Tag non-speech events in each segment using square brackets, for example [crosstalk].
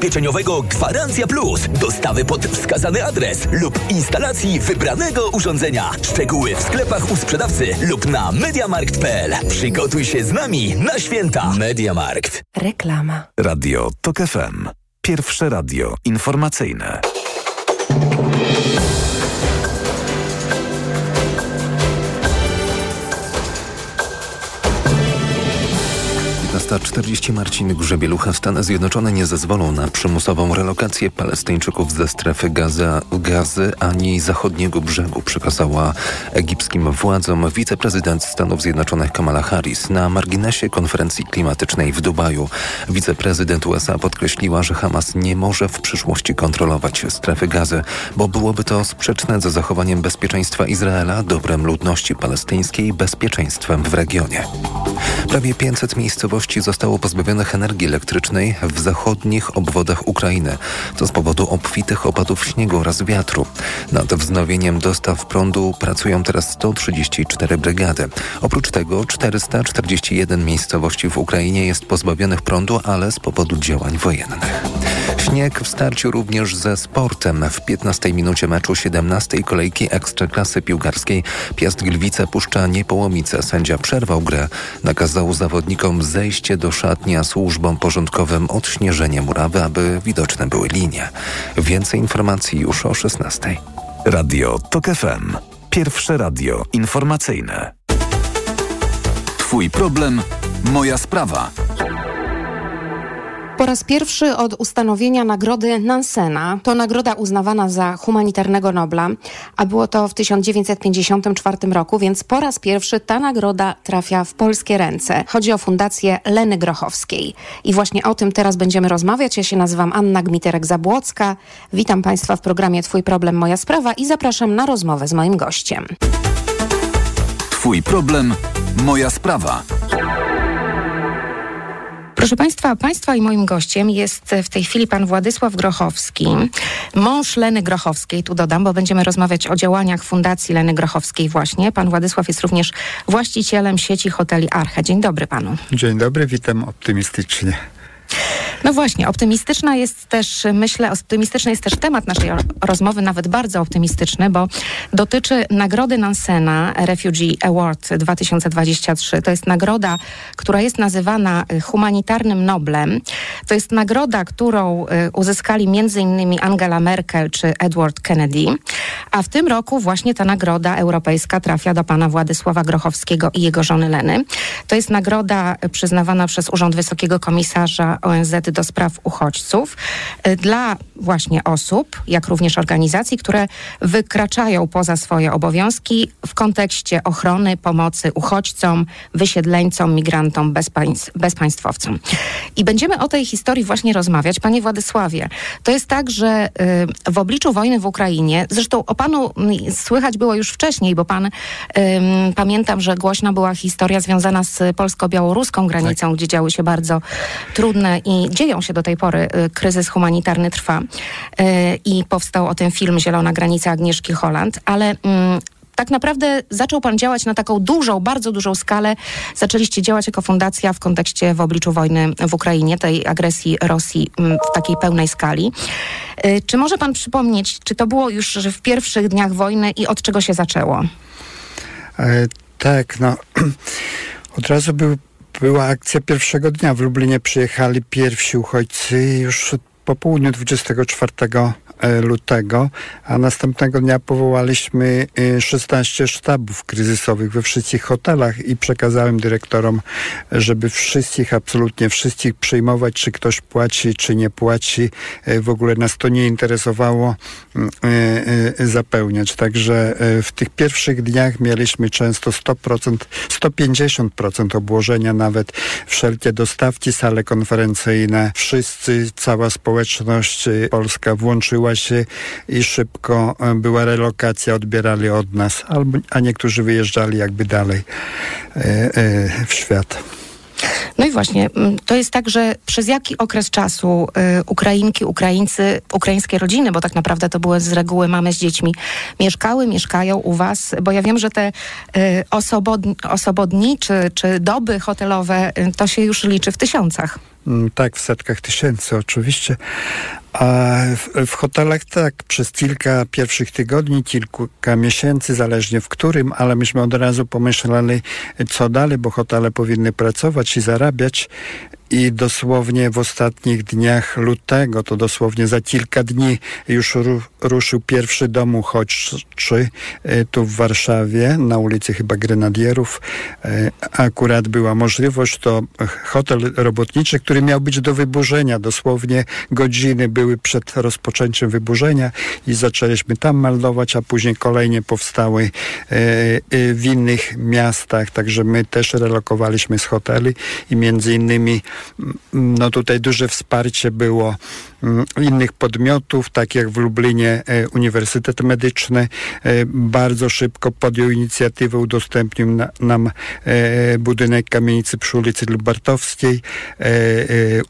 Pieczeniowego Gwarancja Plus. Dostawy pod wskazany adres lub instalacji wybranego urządzenia. Szczegóły w sklepach u sprzedawcy lub na mediamarkt.pl. Przygotuj się z nami na święta. Mediamarkt. Reklama. Radio TOK FM. Pierwsze radio informacyjne. 19.40 Marcin Grzebielucha. Stany Zjednoczone nie zezwolą na przymusową relokację Palestyńczyków ze strefy Gaza, Gazy ani zachodniego brzegu, przekazała egipskim władzom wiceprezydent Stanów Zjednoczonych Kamala Harris na marginesie konferencji klimatycznej w Dubaju. Wiceprezydent USA podkreśliła, że Hamas nie może w przyszłości kontrolować strefy Gazy, bo byłoby to sprzeczne ze zachowaniem bezpieczeństwa Izraela, dobrem ludności palestyńskiej, bezpieczeństwem w regionie. Prawie 500 miejscowości zostało pozbawionych energii elektrycznej w zachodnich obwodach Ukrainy. To z powodu obfitych opadów śniegu oraz wiatru. Nad wznowieniem dostaw prądu pracują teraz 134 brygady. Oprócz tego 441 miejscowości w Ukrainie jest pozbawionych prądu, ale z powodu działań wojennych. Śnieg w starciu również ze sportem. W 15 minucie meczu 17 kolejki Ekstraklasy piłkarskiej Piast Gliwice puszcza Niepołomice. Sędzia przerwał grę. Nakazał zawodnikom zejście do szatni, a służbom porządkowym odśnieżenie murawy, aby widoczne były linie. Więcej informacji już o 16. Radio TOK FM. Pierwsze radio informacyjne. Twój problem, moja sprawa. Po raz pierwszy od ustanowienia nagrody Nansena, to nagroda uznawana za humanitarnego Nobla, a było to w 1954 roku, więc po raz pierwszy ta nagroda trafia w polskie ręce. Chodzi o Fundację Leny Grochowskiej. I właśnie o tym teraz będziemy rozmawiać. Ja się nazywam Anna Gmiterek-Zabłocka. Witam Państwa w programie Twój problem, moja sprawa i zapraszam na rozmowę z moim gościem. Twój problem, moja sprawa. Proszę Państwa, Państwa i moim gościem jest w tej chwili pan Władysław Grochowski, mąż Leny Grochowskiej, tu dodam, bo będziemy rozmawiać o działaniach Fundacji Leny Grochowskiej właśnie. Pan Władysław jest również właścicielem sieci hoteli Arche. Dzień dobry panu. Dzień dobry, witam optymistycznie. No właśnie, optymistyczna jest też, myślę, optymistyczny jest też temat naszej rozmowy, nawet bardzo optymistyczny, bo dotyczy nagrody Nansena Refugee Award 2023. To jest nagroda, która jest nazywana humanitarnym Noblem. To jest nagroda, którą y, uzyskali m.in. Angela Merkel czy Edward Kennedy. A w tym roku właśnie ta nagroda europejska trafia do pana Władysława Grochowskiego i jego żony Leny. To jest nagroda przyznawana przez Urząd Wysokiego Komisarza ONZ do spraw uchodźców y, dla właśnie osób, jak również organizacji, które wykraczają poza swoje obowiązki w kontekście ochrony, pomocy uchodźcom, wysiedleńcom, migrantom, bezpaństw, bezpaństwowcom. I będziemy o tej historii właśnie rozmawiać. Panie Władysławie, to jest tak, że y, w obliczu wojny w Ukrainie, zresztą o panu słychać było już wcześniej, bo pan, pamiętam, że głośna była historia związana z polsko-białoruską granicą, tak. gdzie działy się bardzo trudne i dzieją się do tej pory. Y, kryzys humanitarny trwa y, i powstał o tym film Zielona granica Agnieszki Holland, ale mm, tak naprawdę zaczął pan działać na taką dużą, bardzo dużą skalę. Zaczęliście działać jako fundacja w kontekście w obliczu wojny w Ukrainie, tej agresji Rosji mm, w takiej pełnej skali. Y, czy może pan przypomnieć, czy to było już w pierwszych dniach wojny i od czego się zaczęło? E, tak, no [clears throat] od razu był była akcja pierwszego dnia. W Lublinie przyjechali pierwsi uchodźcy już po południu 24 E, lutego, a następnego dnia powołaliśmy 16 e, sztabów kryzysowych we wszystkich hotelach i przekazałem dyrektorom, żeby wszystkich, absolutnie wszystkich przyjmować, czy ktoś płaci, czy nie płaci. E, w ogóle nas to nie interesowało mm, zapełniać. Także w tych pierwszych dniach mieliśmy często 100%, 150% obłożenia nawet wszelkie dostawki, sale konferencyjne. Wszyscy, cała społeczność polska włączyła się i szybko e, była relokacja, odbierali od nas, albo, a niektórzy wyjeżdżali jakby dalej e, e, w świat. No i właśnie, to jest tak, że przez jaki okres czasu Ukrainki, Ukraińcy, ukraińskie rodziny, bo tak naprawdę to były z reguły mamy z dziećmi, mieszkały, mieszkają u was? Bo ja wiem, że te osobodni, osobodni czy, czy doby hotelowe, to się już liczy w tysiącach. Mm, tak, w setkach tysięcy oczywiście. A w, w, hotelach tak, przez kilka pierwszych tygodni, kilka miesięcy, zależnie w którym, ale myśmy od razu pomyśleli, co dalej, bo hotele powinny pracować i zarabiać i dosłownie w ostatnich dniach lutego, to dosłownie za kilka dni już ru, ruszył pierwszy dom uchodźczy e, tu w Warszawie, na ulicy chyba Grenadierów. E, akurat była możliwość, to hotel robotniczy, który miał być do wyburzenia. Dosłownie godziny były przed rozpoczęciem wyburzenia i zaczęliśmy tam meldować, a później kolejnie powstały e, w innych miastach, także my też relokowaliśmy z hoteli i między innymi no tutaj duże wsparcie było mm, innych podmiotów, tak jak w Lublinie e, Uniwersytet Medyczny e, bardzo szybko podjął inicjatywę, udostępnił na, nam e, budynek kamienicy przy ulicy Lubartowskiej,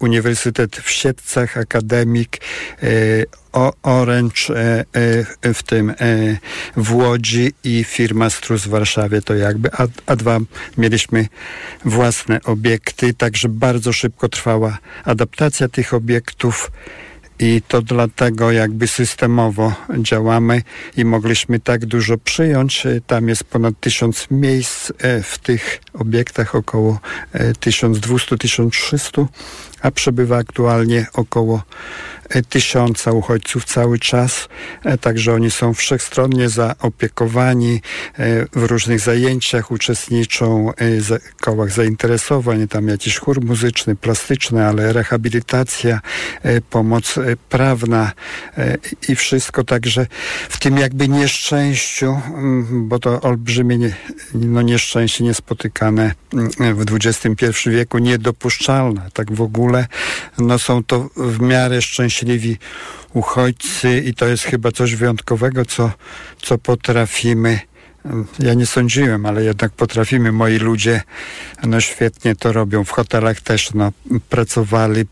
Uniwersytet w Siedcach, Akademik, Orange e, e, w tym e, w Łodzi i firma Strus w Warszawie to jakby, a, a dwa mieliśmy własne obiekty, także bardzo szybko trwała adaptacja tych obiektów i to dlatego jakby systemowo działamy i mogliśmy tak dużo przyjąć. Tam jest ponad tysiąc miejsc w tych obiektach, około 1200-1300, a przebywa aktualnie około tysiąca uchodźców cały czas, e, także oni są wszechstronnie zaopiekowani, e, w różnych zajęciach uczestniczą, e, w kołach zainteresowań, tam jakiś chór muzyczny, plastyczny, ale rehabilitacja, pomoc prawna i wszystko, także w tym jakby nieszczęściu, mm, bo to olbrzymie no nieszczęście niespotykane mm, w XXI wieku, niedopuszczalne, tak w ogóle, no są to w miarę szczęśliwi uchodźcy i to jest chyba coś wyjątkowego, co, co potrafimy ja nie sądziłem, ale jednak potrafimy. Moi ludzie no świetnie to robią. W hotelach też no, pracowali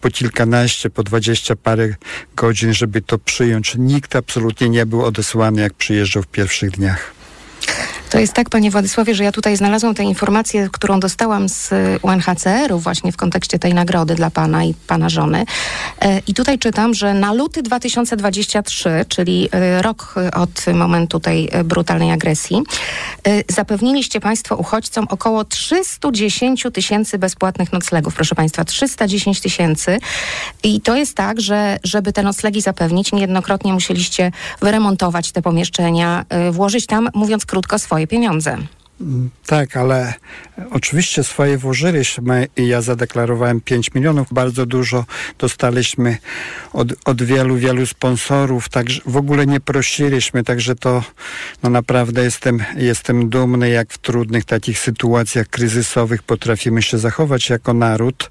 po kilkanaście, po dwadzieścia parę godzin, żeby to przyjąć. Nikt absolutnie nie był odesłany, jak przyjeżdżał w pierwszych dniach. To jest tak, panie Władysławie, że ja tutaj znalazłam tę informację, którą dostałam z UNHCR-u właśnie w kontekście tej nagrody dla pana i pana żony. E, I tutaj czytam, że na luty 2023, czyli e, rok od momentu tej brutalnej agresji, zapewniliście państwo uchodźcom około 310 tysięcy bezpłatnych noclegów. Proszę państwa, 310 tysięcy. I to jest tak, że żeby te noclegi zapewnić, niejednokrotnie musieliście wyremontować te pomieszczenia, włożyć tam, mówiąc krótko, swoje swoje pieniądze. Tak, ale oczywiście swoje włożyliśmy i ja zadeklarowałem 5 milionów. Bardzo dużo dostaliśmy od, od wielu, wielu sponsorów, także w ogóle nie prosiliśmy, także to no naprawdę jestem, jestem dumny, jak w trudnych takich sytuacjach kryzysowych potrafimy się zachować jako naród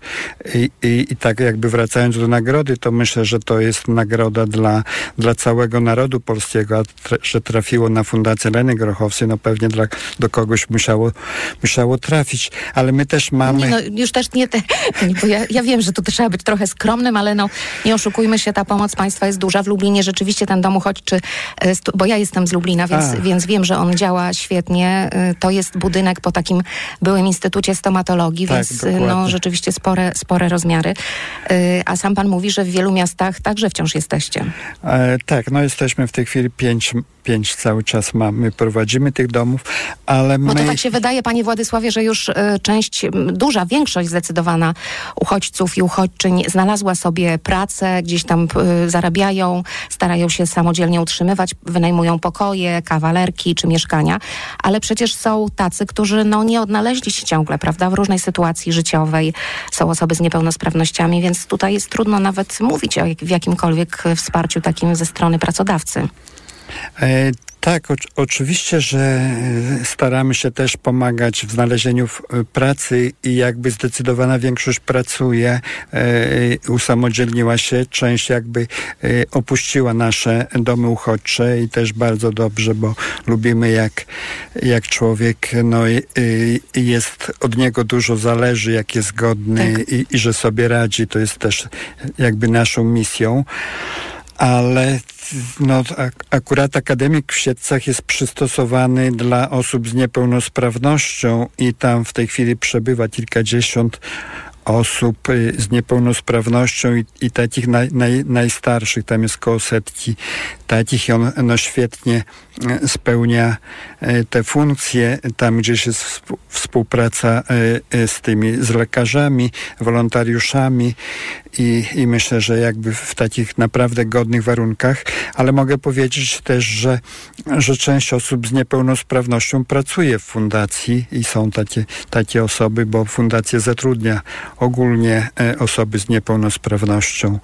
i, i, i tak jakby wracając do nagrody, to myślę, że to jest nagroda dla, dla całego narodu polskiego, a tra że trafiło na Fundację Leny Grochowskiej, no pewnie dla, do kogoś kogoś musiało, musiało trafić, ale my też mamy... Nie, no, już też nie te... [laughs] Bo ja, ja wiem, że tu trzeba być trochę skromnym, ale no nie oszukujmy się, ta pomoc państwa jest duża. W Lublinie rzeczywiście ten dom uchodźczy, e, bo ja jestem z Lublina, więc, więc wiem, że on działa świetnie. E, to jest budynek po takim byłym Instytucie Stomatologii, tak, więc e, no, dokładnie. no rzeczywiście spore, spore rozmiary. A sam pan mówi, że w wielu miastach także wciąż jesteście. E, tak, no jesteśmy w tej chwili pięć pięć cały czas mamy, prowadzimy tych domów, ale Bo to tak się wydaje, panie Władysławie, że już y, część, duża większość zdecydowana uchodźców i uchodźczyń znalazła sobie pracę, gdzieś tam y, zarabiają, starają się samodzielnie utrzymywać, wynajmują pokoje, kawalerki czy mieszkania, ale przecież są tacy, którzy no, nie odnaleźli się ciągle, prawda, w różnej sytuacji życiowej, są osoby z niepełnosprawnościami, więc tutaj jest trudno nawet mówić o w jakimkolwiek wsparciu takim ze strony pracodawcy. E, tak, o, oczywiście, że e, staramy się też pomagać w znalezieniu e, pracy i jakby zdecydowana większość pracuje, e, usamodzielniła się, część jakby e, opuściła nasze domy uchodźcze i też bardzo dobrze, bo lubimy jak, jak człowiek no, jest, od niego dużo zależy, jak jest godny tak. i, i że sobie radzi, to jest też jakby naszą misją ale no, akurat akademik w Siedcach jest przystosowany dla osób z niepełnosprawnością i tam w tej chwili przebywa kilkadziesiąt osób y, z niepełnosprawnością i, i takich naj, naj, najstarszych, tam jest koło setki takich i on no, świetnie y, spełnia y, te funkcje. Tam gdzieś jest współpraca z tymi, z lekarzami, wolontariuszami i, i myślę, że jakby w takich naprawdę godnych warunkach, ale mogę powiedzieć też, że, że część osób z niepełnosprawnością pracuje w fundacji i są takie, takie osoby, bo fundacja zatrudnia ogólnie e, osoby z niepełnosprawnością.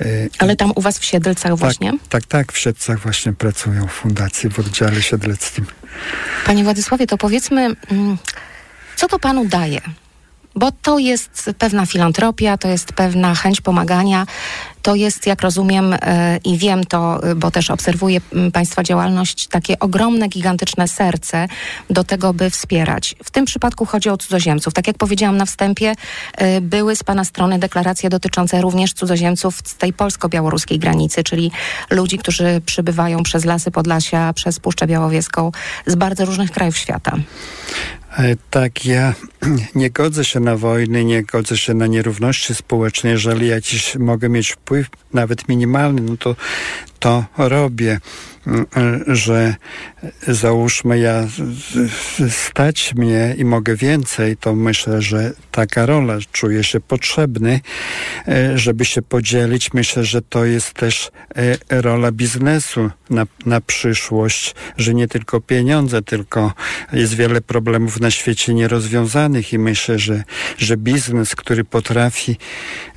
E, Ale tam u was w Siedlcach tak, właśnie? Tak, tak, w Siedlcach właśnie pracują w fundacji, w oddziale siedleckim. Panie Władysławie, to powiedzmy, mm, co to panu daje? Bo to jest pewna filantropia, to jest pewna chęć pomagania. To jest, jak rozumiem e, i wiem to, e, bo też obserwuję Państwa działalność, takie ogromne, gigantyczne serce do tego, by wspierać. W tym przypadku chodzi o cudzoziemców. Tak jak powiedziałam na wstępie, e, były z Pana strony deklaracje dotyczące również cudzoziemców z tej polsko-białoruskiej granicy, czyli ludzi, którzy przybywają przez lasy Podlasia, przez Puszczę Białowieską z bardzo różnych krajów świata. Tak, ja [clears throat] nie godzę się na wojny, nie godzę się na nierówności społeczne. Jeżeli jakiś mogę mieć wpływ, nawet minimalny, no to to robię. Że załóżmy ja stać mnie i mogę więcej, to myślę, że taka rola, czuję się potrzebny, e, żeby się podzielić. Myślę, że to jest też e, rola biznesu na, na przyszłość, że nie tylko pieniądze, tylko jest wiele problemów na świecie nierozwiązanych i myślę, że, że biznes, który potrafi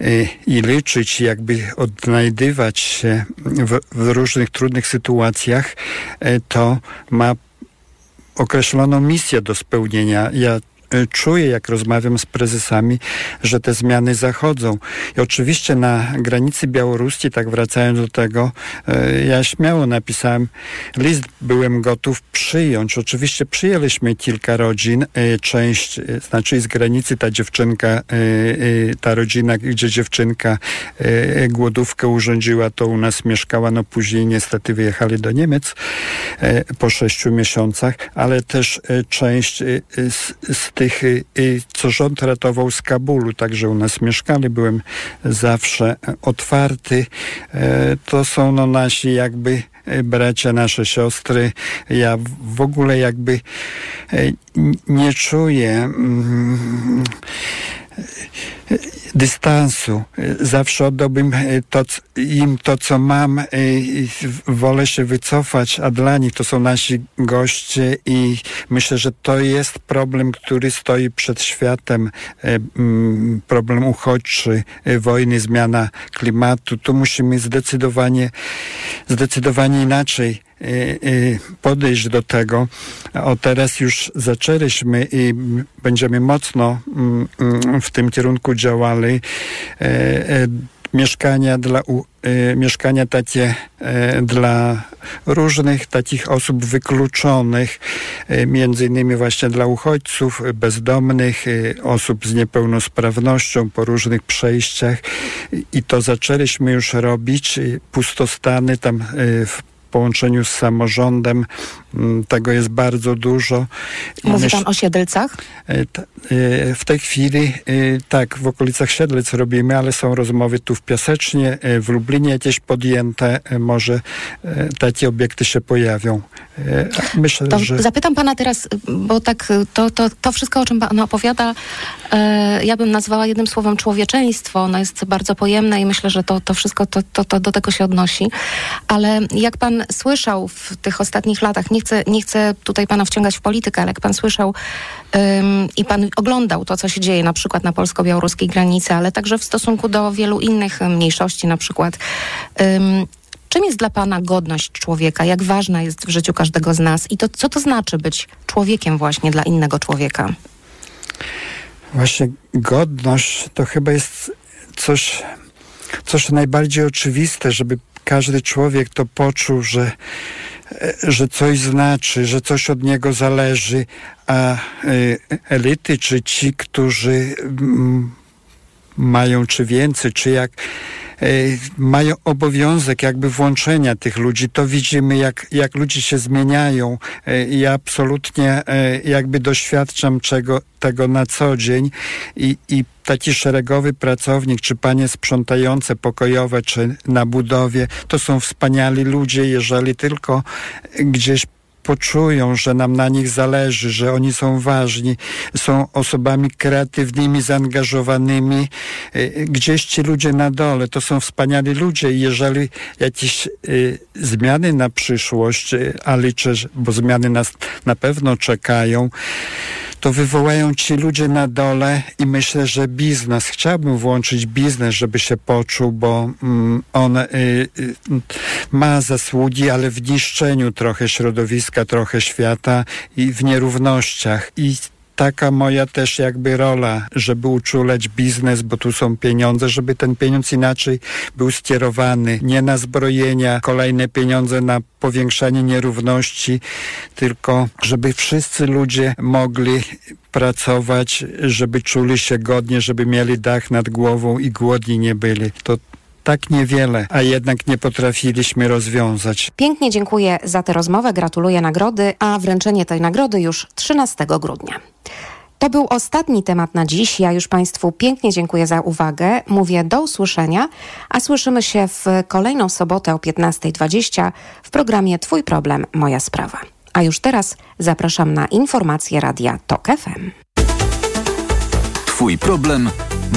e, i liczyć, jakby odnajdywać się w, w różnych trudnych sytuacjach, e, to ma określoną misję do spełnienia. Ja czuję, jak rozmawiam z prezesami, że te zmiany zachodzą. I oczywiście na granicy Białorusi, tak wracając do tego, y, ja śmiało napisałem list, byłem gotów przyjąć. Oczywiście przyjęliśmy kilka rodzin, y, część, znaczy z granicy ta dziewczynka, ta rodzina, gdzie dziewczynka głodówkę urządziła, to u nas mieszkała, no później niestety wyjechali do Niemiec po sześciu miesiącach, ale też część z tych, y, y, co rząd ratował z Kabulu, także u nas mieszkali, byłem zawsze otwarty. E, to są no nasi jakby e, bracia, nasze siostry. Ja w ogóle jakby e, nie czuję mm, dystansu. Zawsze oddałbym e, to, im to, co mam. E, wolę się wycofać, a dla nich to są nasi goście i myślę, że to jest problem, który stoi przed światem. E, problem uchodźczy, wojny, zmiana klimatu. Tu musimy zdecydowanie, zdecydowanie inaczej podejść do tego. O teraz już zaczęliśmy i będziemy mocno mm, mm, w tym kierunku działali. E, mieszkania dla mieszkania takie dla różnych takich osób wykluczonych, między innymi właśnie dla uchodźców, bezdomnych, osób z niepełnosprawnością po różnych przejściach i to zaczęliśmy już robić. Pustostany tam w połączeniu z samorządem. Mm, tego jest bardzo dużo. Mówi myśl... pan o Siedlcach? E, e, w tej chwili e, tak, w okolicach Siedlec robimy, ale są rozmowy tu w Piasecznie, w Lublinie jakieś podjęte. Może takie obiekty się pojawią. Myślę, to że... Zapytam pana teraz, bo tak to, to, to wszystko, o czym pan opowiada, ja bym nazwała jednym słowem człowieczeństwo. Ono jest bardzo pojemne i myślę, że to, to wszystko to, to, to do tego się odnosi. Ale jak pan słyszał w tych ostatnich latach, nie chcę, nie chcę tutaj pana wciągać w politykę, ale jak pan słyszał ym, i pan oglądał to, co się dzieje na przykład na polsko-białoruskiej granicy, ale także w stosunku do wielu innych mniejszości na przykład, ym, Czym jest dla Pana godność człowieka? Jak ważna jest w życiu każdego z nas? I to, co to znaczy być człowiekiem właśnie dla innego człowieka? Właśnie godność to chyba jest coś, coś najbardziej oczywiste, żeby każdy człowiek to poczuł, że, że coś znaczy, że coś od niego zależy, a e, elity, czy ci, którzy mają czy więcej, czy jak mają obowiązek jakby włączenia tych ludzi. To widzimy, jak, jak ludzie się zmieniają. I absolutnie jakby doświadczam czego, tego na co dzień i, i taki szeregowy pracownik, czy panie sprzątające pokojowe, czy na budowie, to są wspaniali ludzie, jeżeli tylko gdzieś poczują, że nam na nich zależy, że oni są ważni, są osobami kreatywnymi, zaangażowanymi. Y, gdzieś ci ludzie na dole to są wspaniali ludzie i jeżeli jakieś y, zmiany na przyszłość, y, a liczę, bo zmiany nas na pewno czekają, to wywołają ci ludzie na dole i myślę, że biznes, chciałbym włączyć biznes, żeby się poczuł, bo mm, on y, y, ma zasługi, ale w niszczeniu trochę środowiska, trochę świata i w nierównościach. I taka moja też jakby rola, żeby uczulać biznes, bo tu są pieniądze, żeby ten pieniądz inaczej był skierowany nie na zbrojenia, kolejne pieniądze na powiększanie nierówności, tylko żeby wszyscy ludzie mogli pracować, żeby czuli się godnie, żeby mieli dach nad głową i głodni nie byli. To tak niewiele, a jednak nie potrafiliśmy rozwiązać. Pięknie dziękuję za tę rozmowę, gratuluję nagrody, a wręczenie tej nagrody już 13 grudnia. To był ostatni temat na dziś. Ja już Państwu pięknie dziękuję za uwagę. Mówię do usłyszenia, a słyszymy się w kolejną sobotę o 15.20 w programie Twój problem, moja sprawa. A już teraz zapraszam na informacje radia TOK FM. Twój problem,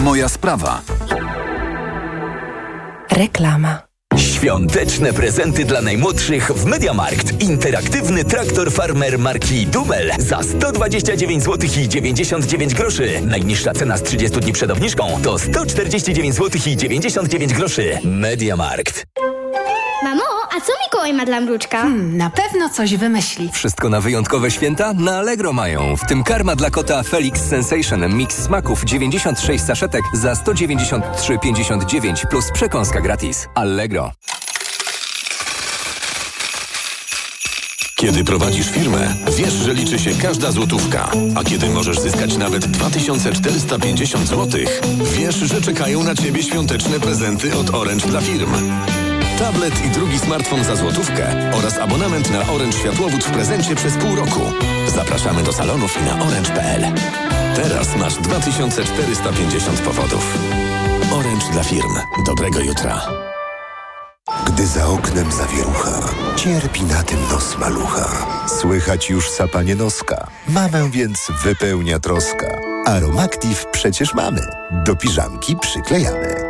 moja sprawa. Reklama. Świąteczne prezenty dla najmłodszych w Mediamarkt. Interaktywny traktor farmer marki Dumel za 129 zł i 99 groszy. Najniższa cena z 30 dni przed obniżką to 149 zł i 99 groszy. Mediamarkt. Mamo, a co Mikołaj ma dla mruczka? Hmm, na pewno coś wymyśli. Wszystko na wyjątkowe święta? Na Allegro mają. W tym karma dla kota Felix Sensation Mix smaków 96 saszetek za 193,59 plus przekąska gratis. Allegro. Kiedy prowadzisz firmę, wiesz, że liczy się każda złotówka. A kiedy możesz zyskać nawet 2450 zł, wiesz, że czekają na Ciebie świąteczne prezenty od Orange dla firm. Tablet i drugi smartfon za złotówkę oraz abonament na Orange Światłowód w prezencie przez pół roku. Zapraszamy do salonów i na orange.pl. Teraz masz 2450 powodów. Orange dla firm. Dobrego jutra. Gdy za oknem zawierucha, cierpi na tym nos malucha. Słychać już sapanie noska. Mamę więc wypełnia troska. Aromactive przecież mamy. Do piżamki przyklejamy.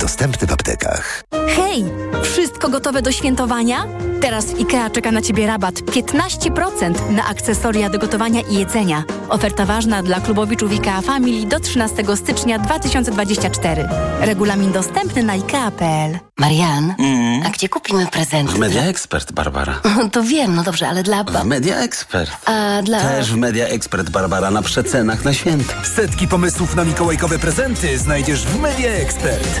Dostępny w aptekach. Hej! Wszystko gotowe do świętowania? Teraz w IKEA czeka na Ciebie rabat 15% na akcesoria do gotowania i jedzenia. Oferta ważna dla klubowiczów IKEA Family do 13 stycznia 2024. Regulamin dostępny na IKEA.pl Marian, mm. a gdzie kupimy prezenty? W Media Expert, Barbara. [laughs] To wiem, no dobrze, ale dla... W Media Expert. A dla... Też w Media Expert, Barbara, na przecenach na święta. Setki pomysłów na mikołajkowe prezenty znajdziesz w Media Expert.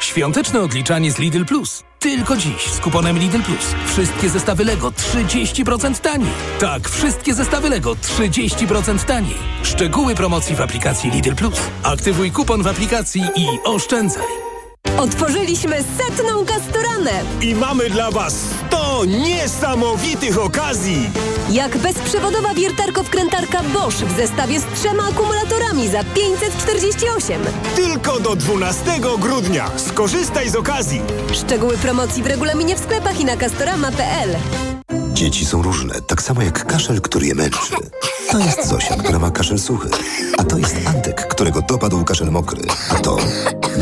Świąteczne odliczanie z Lidl Plus. Tylko dziś z kuponem Lidl Plus. Wszystkie zestawy Lego 30% taniej. Tak, wszystkie zestawy Lego 30% taniej. Szczegóły promocji w aplikacji Lidl Plus. Aktywuj kupon w aplikacji i oszczędzaj. Otworzyliśmy setną kastoranę. I mamy dla Was 100 niesamowitych okazji. Jak bezprzewodowa wiertarko-wkrętarka Bosch w zestawie z trzema akumulatorami za 548. Tylko do 12 grudnia. Skorzystaj z okazji. Szczegóły promocji w regulaminie w sklepach i na castorama.pl. Dzieci są różne, tak samo jak kaszel, który je męczy. To jest Zosia, która ma kaszel suchy. A to jest Antek, którego dopadł kaszel mokry. A to...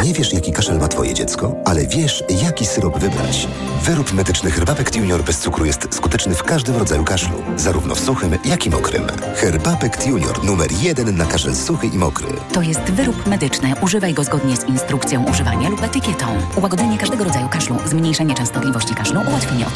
Nie wiesz, jaki kaszel ma twoje dziecko, ale wiesz, jaki syrop wybrać. Wyrób medyczny Herbapekt Junior bez cukru jest skuteczny w każdym rodzaju kaszlu. Zarówno w suchym, jak i mokrym. Herbapekt Junior numer jeden na kaszel suchy i mokry. To jest wyrób medyczny. Używaj go zgodnie z instrukcją używania lub etykietą. Ułagodzenie każdego rodzaju kaszlu, zmniejszenie częstotliwości kaszlu, ułatwienie